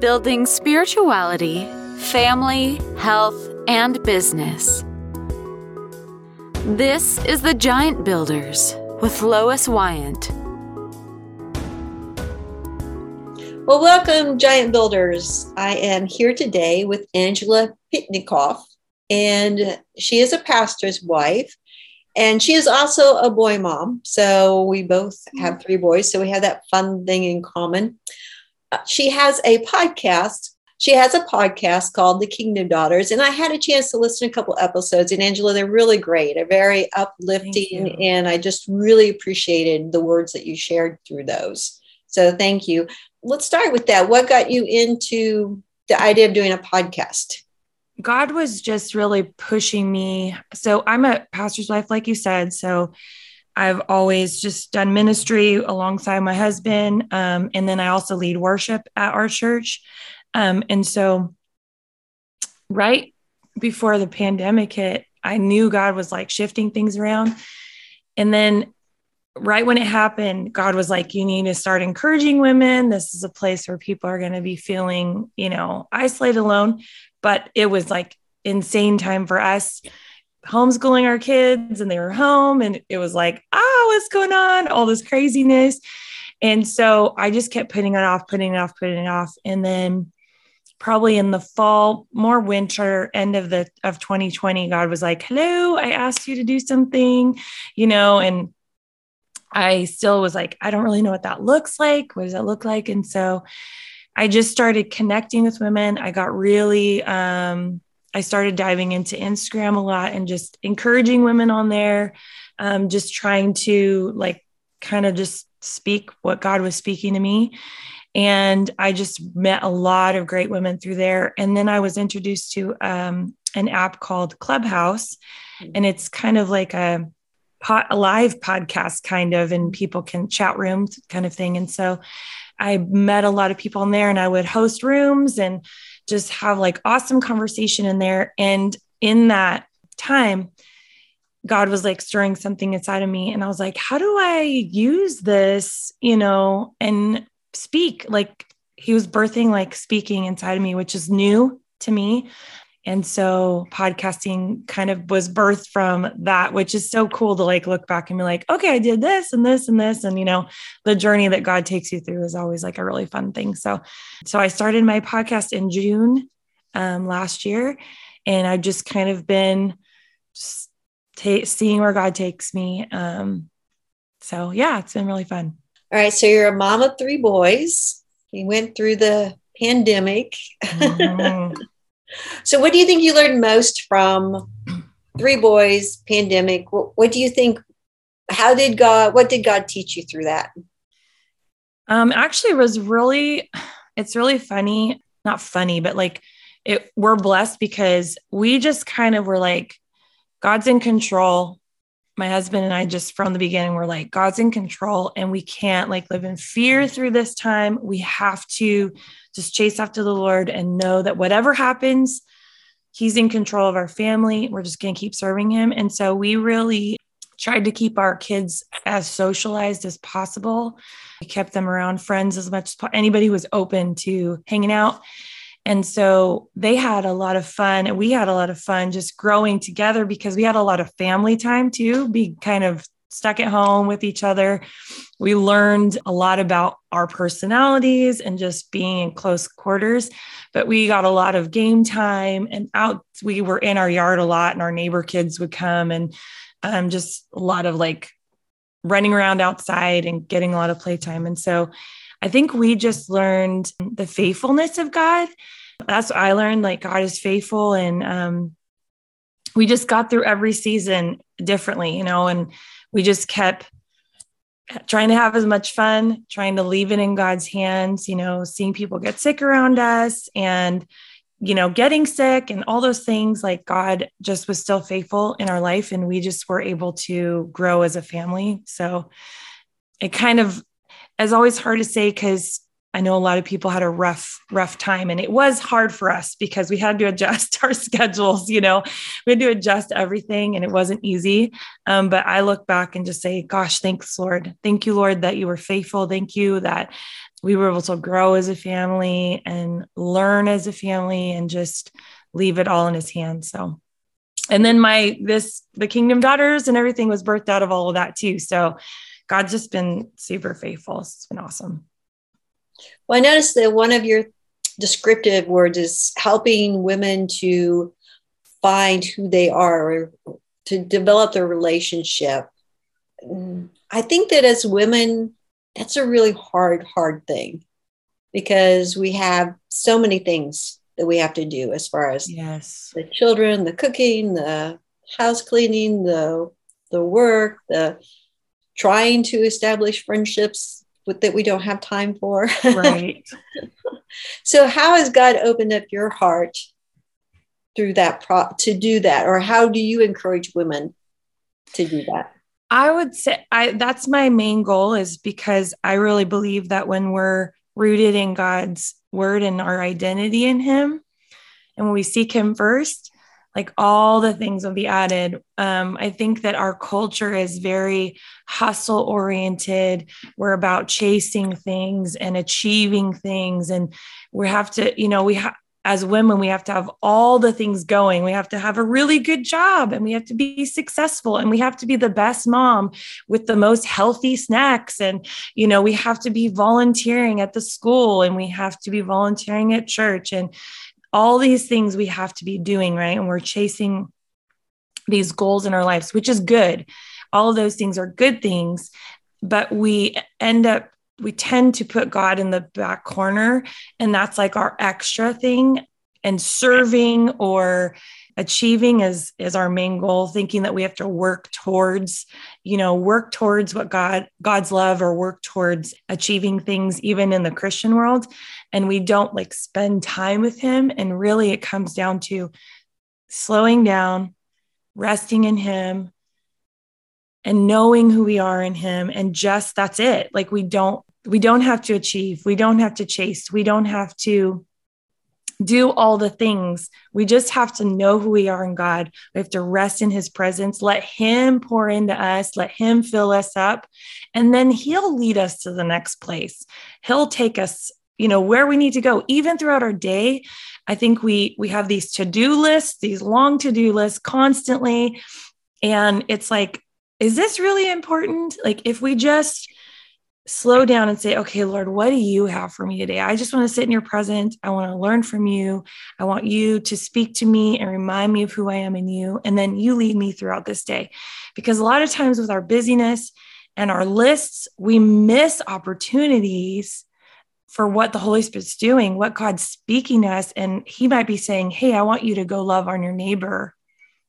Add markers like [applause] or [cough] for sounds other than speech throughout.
building spirituality, family, health, and business. This is the Giant Builders with Lois Wyant. Well, welcome, Giant Builders. I am here today with Angela Pitnikoff, and she is a pastor's wife, and she is also a boy mom. So we both have three boys, so we have that fun thing in common. Uh, she has a podcast. She has a podcast called The Kingdom Daughters, and I had a chance to listen to a couple episodes. And Angela, they're really great. They're very uplifting, and I just really appreciated the words that you shared through those. So thank you let's start with that. What got you into the idea of doing a podcast? God was just really pushing me. So I'm a pastor's wife, like you said. So I've always just done ministry alongside my husband. Um, and then I also lead worship at our church. Um, and so, right before the pandemic hit, I knew God was like shifting things around. And then right when it happened, God was like, you need to start encouraging women. This is a place where people are going to be feeling, you know, isolated alone. But it was like insane time for us homeschooling our kids and they were home and it was like, ah, what's going on? All this craziness. And so I just kept putting it off, putting it off, putting it off. And then probably in the fall, more winter, end of the of 2020, God was like, hello, I asked you to do something, you know, and I still was like, I don't really know what that looks like. What does that look like? And so I just started connecting with women. I got really, um, I started diving into Instagram a lot and just encouraging women on there, um, just trying to like kind of just speak what God was speaking to me. And I just met a lot of great women through there. And then I was introduced to um, an app called Clubhouse. And it's kind of like a, a live podcast kind of, and people can chat rooms kind of thing. And so I met a lot of people in there and I would host rooms and just have like awesome conversation in there. And in that time, God was like stirring something inside of me. And I was like, how do I use this, you know, and speak? Like he was birthing like speaking inside of me, which is new to me. And so podcasting kind of was birthed from that, which is so cool to like look back and be like, okay, I did this and this and this. And, you know, the journey that God takes you through is always like a really fun thing. So, so I started my podcast in June um, last year, and I've just kind of been just ta- seeing where God takes me. Um, so, yeah, it's been really fun. All right. So you're a mom of three boys. You went through the pandemic. Mm-hmm. [laughs] So, what do you think you learned most from three boys, pandemic? What, what do you think? How did God? What did God teach you through that? Um, actually, was really, it's really funny. Not funny, but like it. We're blessed because we just kind of were like, God's in control. My husband and I just from the beginning were like, God's in control, and we can't like live in fear through this time. We have to just chase after the Lord and know that whatever happens, He's in control of our family. We're just going to keep serving Him. And so we really tried to keep our kids as socialized as possible. We kept them around friends as much as anybody who was open to hanging out. And so they had a lot of fun, and we had a lot of fun just growing together because we had a lot of family time too, be kind of stuck at home with each other. We learned a lot about our personalities and just being in close quarters, but we got a lot of game time and out. We were in our yard a lot, and our neighbor kids would come and um, just a lot of like running around outside and getting a lot of playtime. And so I think we just learned the faithfulness of God. That's what I learned. Like God is faithful, and um, we just got through every season differently, you know, and we just kept trying to have as much fun, trying to leave it in God's hands, you know, seeing people get sick around us and, you know, getting sick and all those things. Like God just was still faithful in our life and we just were able to grow as a family. So it kind of is always hard to say because I know a lot of people had a rough, rough time, and it was hard for us because we had to adjust [laughs] our schedules. You know, we had to adjust everything, and it wasn't easy. Um, but I look back and just say, "Gosh, thanks, Lord. Thank you, Lord, that you were faithful. Thank you that we were able to grow as a family and learn as a family and just leave it all in his hands. So, and then my, this, the kingdom daughters and everything was birthed out of all of that too. So God's just been super faithful. It's been awesome. Well, I noticed that one of your descriptive words is helping women to find who they are or to develop their relationship. I think that as women, that's a really hard, hard thing because we have so many things that we have to do as far as yes the children, the cooking, the house cleaning, the the work, the trying to establish friendships that we don't have time for. Right. [laughs] so how has God opened up your heart through that pro- to do that or how do you encourage women to do that? I would say I that's my main goal is because I really believe that when we're rooted in God's word and our identity in him and when we seek him first, like all the things will be added. Um, I think that our culture is very hustle oriented. We're about chasing things and achieving things. And we have to, you know, we have, as women, we have to have all the things going. We have to have a really good job and we have to be successful and we have to be the best mom with the most healthy snacks. And, you know, we have to be volunteering at the school and we have to be volunteering at church and all these things we have to be doing, right? And we're chasing these goals in our lives, which is good. All of those things are good things, but we end up we tend to put God in the back corner, and that's like our extra thing. And serving or achieving is is our main goal thinking that we have to work towards you know work towards what god god's love or work towards achieving things even in the christian world. And we don't like spend time with him. And really it comes down to slowing down resting in him and knowing who we are in him. And just that's it. Like we don't we don't have to achieve, we don't have to chase, we don't have to do all the things. We just have to know who we are in God. We have to rest in his presence, let him pour into us, let him fill us up, and then he'll lead us to the next place. He'll take us you know where we need to go even throughout our day i think we we have these to-do lists these long to-do lists constantly and it's like is this really important like if we just slow down and say, okay, Lord, what do you have for me today? I just want to sit in your presence. I want to learn from you. I want you to speak to me and remind me of who I am in you. And then you lead me throughout this day. Because a lot of times with our busyness and our lists, we miss opportunities for what the Holy Spirit's doing, what God's speaking to us. And He might be saying, hey, I want you to go love on your neighbor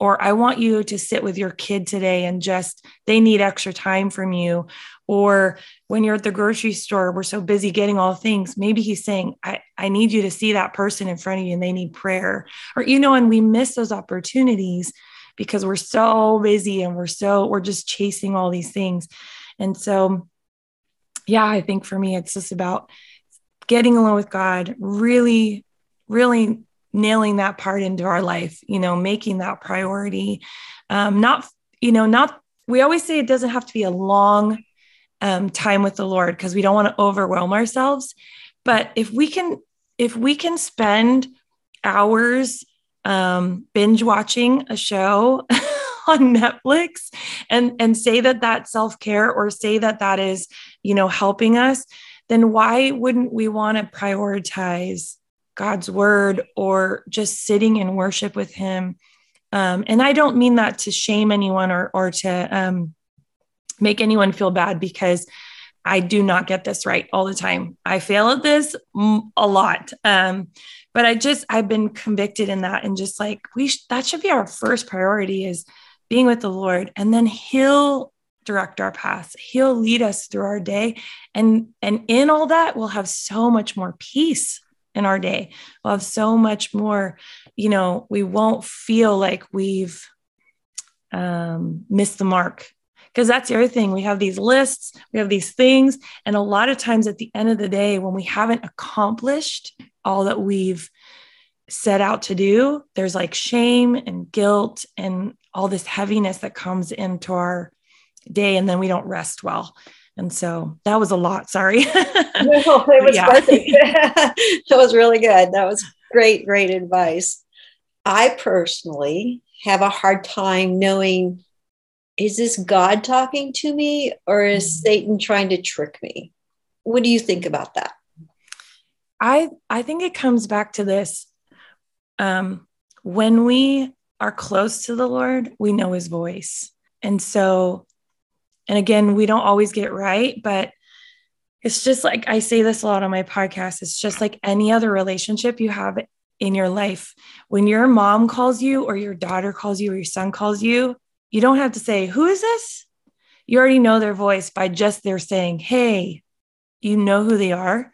or I want you to sit with your kid today and just they need extra time from you. Or when you're at the grocery store, we're so busy getting all things. Maybe he's saying, I, I need you to see that person in front of you and they need prayer. Or, you know, and we miss those opportunities because we're so busy and we're so, we're just chasing all these things. And so, yeah, I think for me, it's just about getting alone with God, really, really nailing that part into our life, you know, making that priority. Um, not, you know, not, we always say it doesn't have to be a long um, time with the Lord because we don't want to overwhelm ourselves. But if we can, if we can spend hours um, binge watching a show [laughs] on Netflix and and say that that's self care or say that that is you know helping us, then why wouldn't we want to prioritize God's word or just sitting in worship with Him. Um, and I don't mean that to shame anyone or, or to um, make anyone feel bad because I do not get this right all the time. I fail at this a lot. Um, but I just, I've been convicted in that and just like, we, sh- that should be our first priority is being with the Lord. And then He'll direct our paths. He'll lead us through our day. And, and in all that, we'll have so much more peace in our day. We'll have so much more, you know, we won't feel like we've um, missed the mark. Because that's the other thing. We have these lists, we have these things. And a lot of times at the end of the day, when we haven't accomplished all that we've set out to do, there's like shame and guilt and all this heaviness that comes into our day. And then we don't rest well. And so that was a lot. Sorry. [laughs] no, it was yeah. [laughs] [laughs] that was really good. That was great, great advice. I personally have a hard time knowing is this God talking to me or is mm-hmm. Satan trying to trick me? What do you think about that? I I think it comes back to this. Um, when we are close to the Lord, we know his voice. And so, and again, we don't always get right, but it's just like I say this a lot on my podcast. It's just like any other relationship you have in your life. When your mom calls you, or your daughter calls you, or your son calls you, you don't have to say, Who is this? You already know their voice by just their saying, Hey, you know who they are.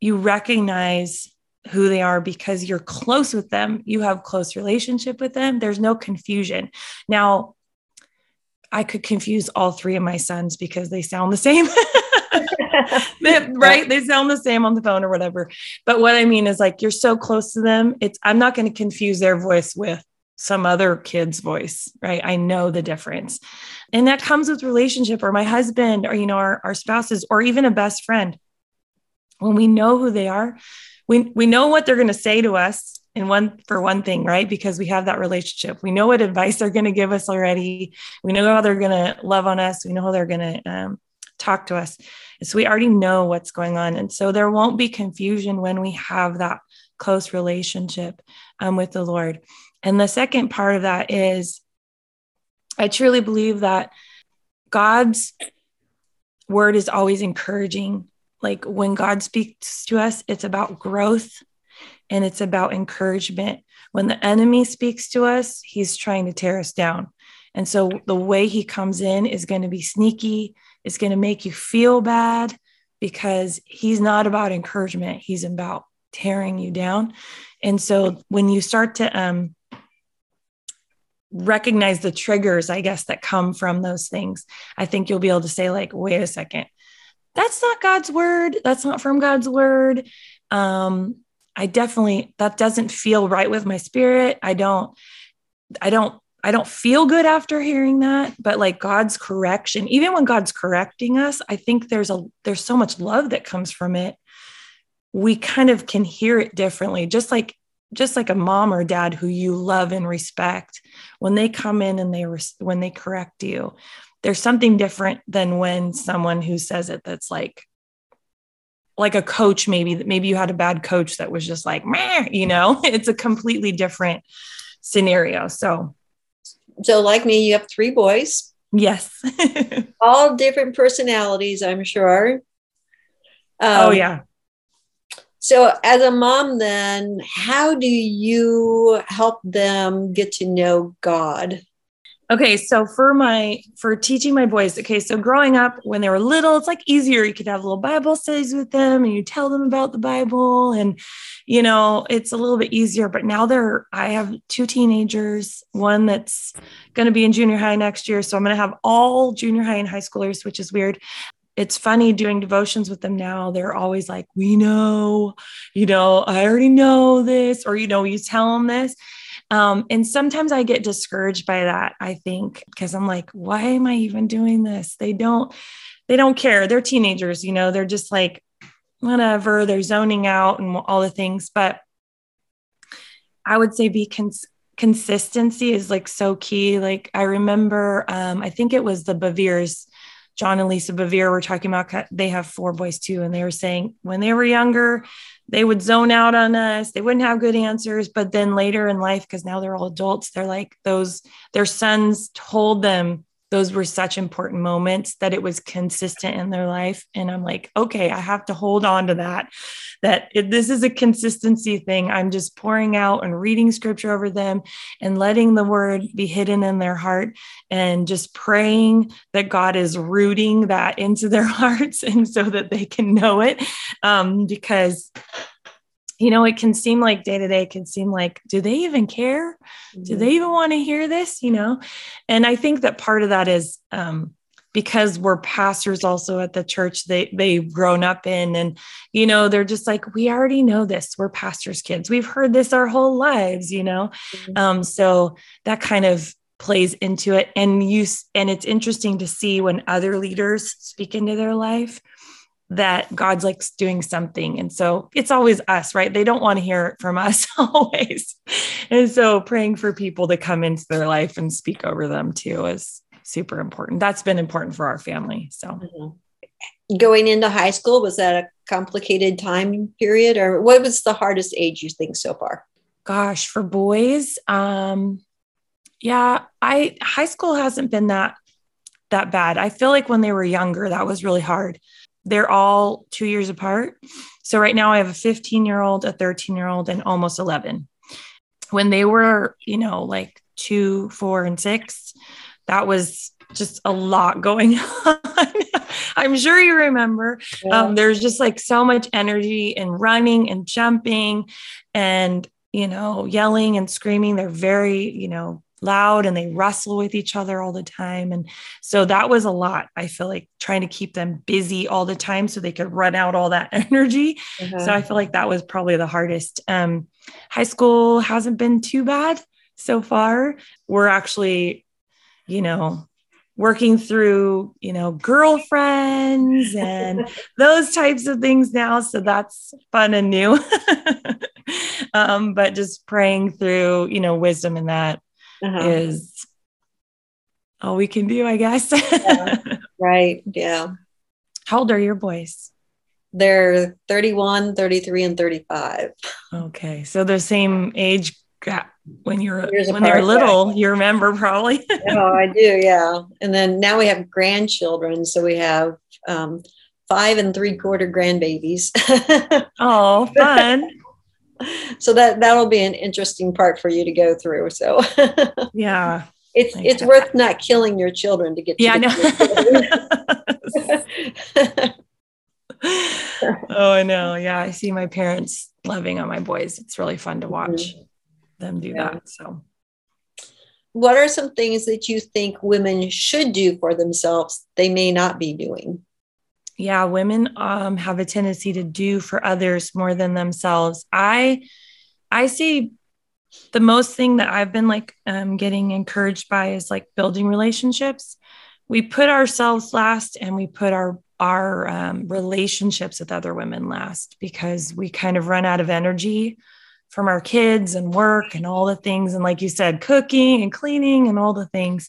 You recognize who they are because you're close with them you have close relationship with them there's no confusion now i could confuse all three of my sons because they sound the same. [laughs] [laughs] Right? They sound the same on the phone or whatever. But what i mean is like you're so close to them it's i'm not going to confuse their voice with some other kid's voice right? I know the difference. And that comes with relationship or my husband or you know our, our spouses or even a best friend. When we know who they are we we know what they're going to say to us in one for one thing right? Because we have that relationship. We know what advice they're going to give us already. We know how they're going to love on us. We know how they're going to um, talk to us. And so we already know what's going on. And so there won't be confusion when we have that close relationship um, with the lord. And the second part of that is i truly believe that god's word is always encouraging. Like when God speaks to us, it's about growth and it's about encouragement. When the enemy speaks to us, he's trying to tear us down. And so the way he comes in is going to be sneaky, it's going to make you feel bad because he's not about encouragement, he's about tearing you down. And so when you start to um, recognize the triggers, I guess, that come from those things, I think you'll be able to say, like, wait a second, that's not God's word. That's not from God's word. Um, I definitely that doesn't feel right with my spirit. I don't, I don't, I don't feel good after hearing that. But like God's correction, even when God's correcting us, I think there's a there's so much love that comes from it. We kind of can hear it differently, just like just like a mom or dad who you love and respect when they come in and they when they correct you there's something different than when someone who says it that's like like a coach maybe that maybe you had a bad coach that was just like Meh, you know? [laughs] It's a completely different scenario. So so like me you have three boys. Yes. [laughs] All different personalities i'm sure. Um, oh yeah. So as a mom then how do you help them get to know god Okay, so for my for teaching my boys, okay, so growing up when they were little, it's like easier. You could have little Bible studies with them and you tell them about the Bible and you know, it's a little bit easier, but now they're I have two teenagers, one that's going to be in junior high next year, so I'm going to have all junior high and high schoolers, which is weird. It's funny doing devotions with them now. They're always like, "We know, you know, I already know this," or you know, you tell them this um, and sometimes I get discouraged by that, I think, because I'm like, why am I even doing this? They don't, they don't care. They're teenagers, you know, they're just like, whatever, they're zoning out and all the things. But I would say be cons- consistency is like so key. Like I remember, um, I think it was the Bevere's John and Lisa Bevere were talking about they have four boys too, and they were saying when they were younger, they would zone out on us. They wouldn't have good answers, but then later in life, because now they're all adults, they're like those. Their sons told them those were such important moments that it was consistent in their life. And i'm like okay i have to hold on to that that this is a consistency thing. I'm just pouring out and reading scripture over them and letting the word be hidden in their heart and just praying that god is rooting that into their [laughs] hearts and so that they can know it um, because you know, it can seem like day to day can seem like, do they even care? Mm-hmm. Do they even want to hear this? You know, and I think that part of that is um, because we're pastors also at the church they they've grown up in, and you know, they're just like, we already know this. We're pastors' kids. We've heard this our whole lives. You know, mm-hmm. um, so that kind of plays into it and you and it's interesting to see when other leaders speak into their life that God's like doing something. And so it's always us, right? They don't want to hear it from us [laughs] always. And so praying for people to come into their life and speak over them too is super important. That's been important for our family. So mm-hmm. going into high school, was that a complicated time period or what was the hardest age you think so far? Gosh, for boys, um, yeah, I high school hasn't been that that bad. I feel like when they were younger, that was really hard. They're all two years apart. So right now I have a 15 year old, a 13 year old, and almost 11. When they were, you know, like two, four, and six, that was just a lot going [laughs] on. I'm sure you remember. Yeah. Um, there's just like so much energy and running and jumping and, you know, yelling and screaming. They're very, you know, loud and they wrestle with each other all the time. And so that was a lot. I feel like trying to keep them busy all the time so they could run out all that [laughs] energy. Uh-huh. So I feel like that was probably the hardest. Um, high school hasn't been too bad so far. We're actually, you know, working through, you know, girlfriends and [laughs] those types of things now. So that's fun and new. [laughs] um, but just praying through, you know, wisdom in that uh-huh. is all we can do, I guess. [laughs] yeah, right. Yeah. How old are your boys? They're 31, 33, and 35. Okay. So the same age gap when you're Years when apart, they're little, yeah. you remember probably. [laughs] oh, I do, yeah. And then now we have grandchildren. So we have um, five and three quarter grandbabies. [laughs] oh, fun [laughs] so that that'll be an interesting part for you to go through. So [laughs] yeah, it's it's worth not killing your children to get. To yeah, I know. [laughs] oh, I know. Yeah, I see my parents loving on my boys. It's really fun to watch mm-hmm. them do yeah. that. So, what are some things that you think women should do for themselves they may not be doing? Yeah women um, have a tendency to do for others more than themselves. I i see the most thing that i've been like um, getting encouraged by is like building relationships. We put ourselves last and we put our our um, relationships with other women last because we kind of run out of energy from our kids and work and all the things and like you said cooking and cleaning and all the things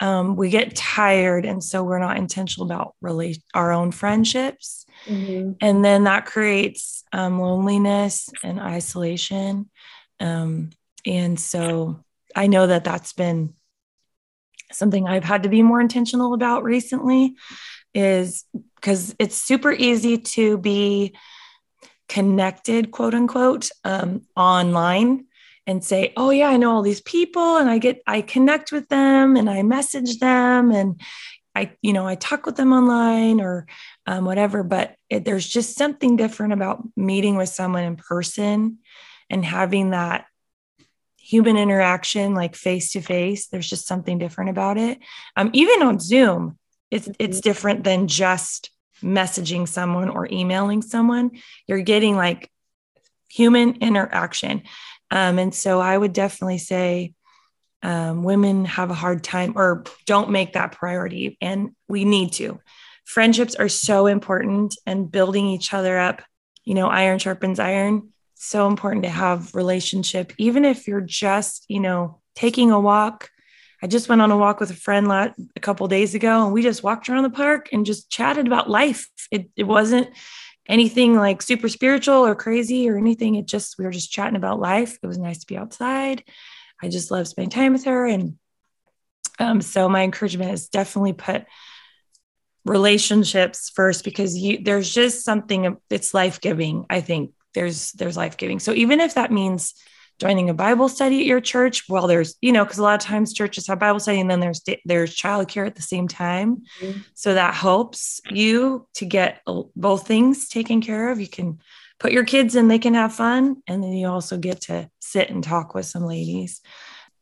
um, we get tired and so we're not intentional about really our own friendships. Mm-hmm. and then that creates um, loneliness and isolation. Um, and so i know that that's been something i've had to be more intentional about recently is because it's super easy to be connected quote unquote um, online and say, "Oh yeah, I know all these people and I get I connect with them and I message them and I you know, I talk with them online or um, whatever, but it, there's just something different about meeting with someone in person and having that human interaction like face to face there's just something different about it. Um, even on zoom it's it's mm-hmm. different than just messaging someone or emailing someone. You're getting like human interaction um, and so I would definitely say um, women have a hard time or don't make that priority. And we need to. Friendships are so important and building each other up. You know, iron sharpens iron. So important to have relationship, even if you're just, you know, taking a walk. I just went on a walk with a friend a couple days ago, and we just walked around the park and just chatted about life. It, it wasn't anything like super spiritual or crazy or anything. It just, we were just chatting about life. It was nice to be outside. I just love spending time with her. And um, so my encouragement is definitely put relationships first because you, there's just something, it's life giving. I think there's, there's life giving. So even if that means joining a Bible study at your church. Well, there's, you know, because a lot of times churches have Bible study and then there's there's childcare at the same time. Mm-hmm. So that helps you to get both things taken care of. You can put your kids in, they can have fun, and then you also get to sit and talk with some ladies.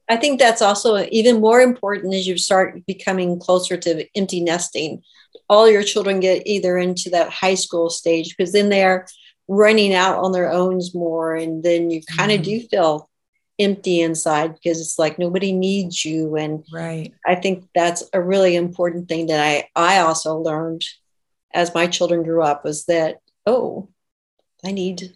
I think that's also even more important as you start becoming closer to empty nesting. All your children get either into that high school stage because then they're running out on their own more and then you kind of mm-hmm. do feel empty inside because it's like nobody needs you and right i think that's a really important thing that i i also learned as my children grew up was that oh i need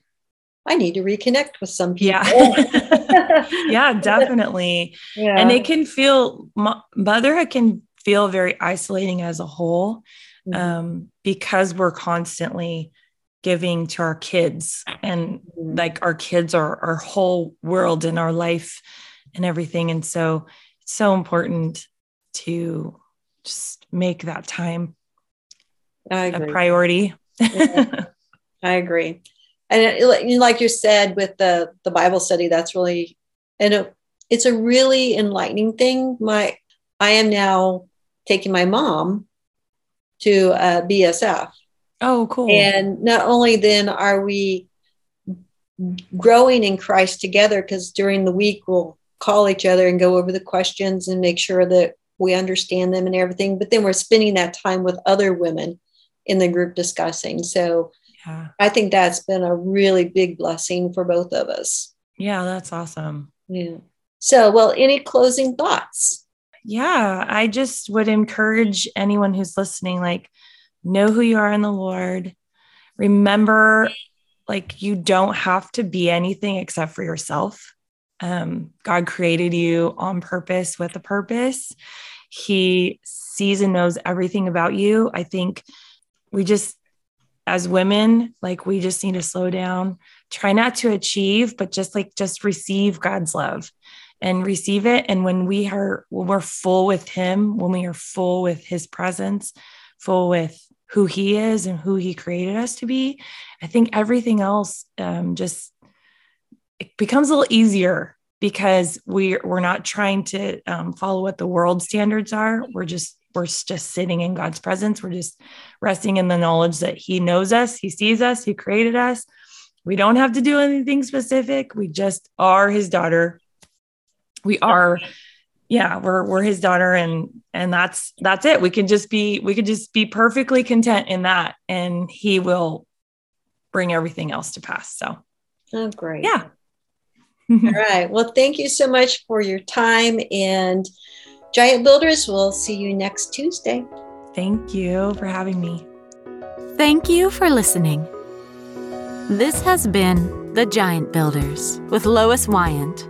i need to reconnect with some people yeah [laughs] [laughs] yeah definitely yeah. and it can feel motherhood can feel very isolating as a whole mm-hmm. um, because we're constantly giving to our kids and mm-hmm. like our kids are our whole world and our life and everything. And so it's so important to just make that time a priority. Yeah. [laughs] i agree. And it, like you said with the the bible study that's really and it, it's a really enlightening thing. My i am now taking my mom to uh, bsf Oh, cool. And not only then are we growing in Christ together, because during the week we'll call each other and go over the questions and make sure that we understand them and everything. But then we're spending that time with other women in the group discussing. So yeah. I think that's been a really big blessing for both of us. Yeah, that's awesome. Yeah. So, well, any closing thoughts? Yeah, I just would encourage anyone who's listening like, know who you are in the Lord. Remember, like, you don't have to be anything except for yourself. Um, God created you on purpose with a purpose. He sees and knows everything about you. I think we just, as women, like, we just need to slow down, try not to achieve, but just like, just receive God's love and receive it. And when we are, when we're full with Him, when we are full with His presence, full with who he is and who he created us to be, I think everything else um, just it becomes a little easier because we we're not trying to um, follow what the world standards are. We're just we're just sitting in God's presence. We're just resting in the knowledge that He knows us, He sees us, He created us. We don't have to do anything specific. We just are His daughter. We are yeah we're we're his daughter and and that's that's it. We can just be we could just be perfectly content in that and he will bring everything else to pass. So oh great. yeah. [laughs] All right. Well thank you so much for your time and giant builders we'll see you next tuesday. Thank you for having me. Thank you for listening. This has been the giant builders with lois wyant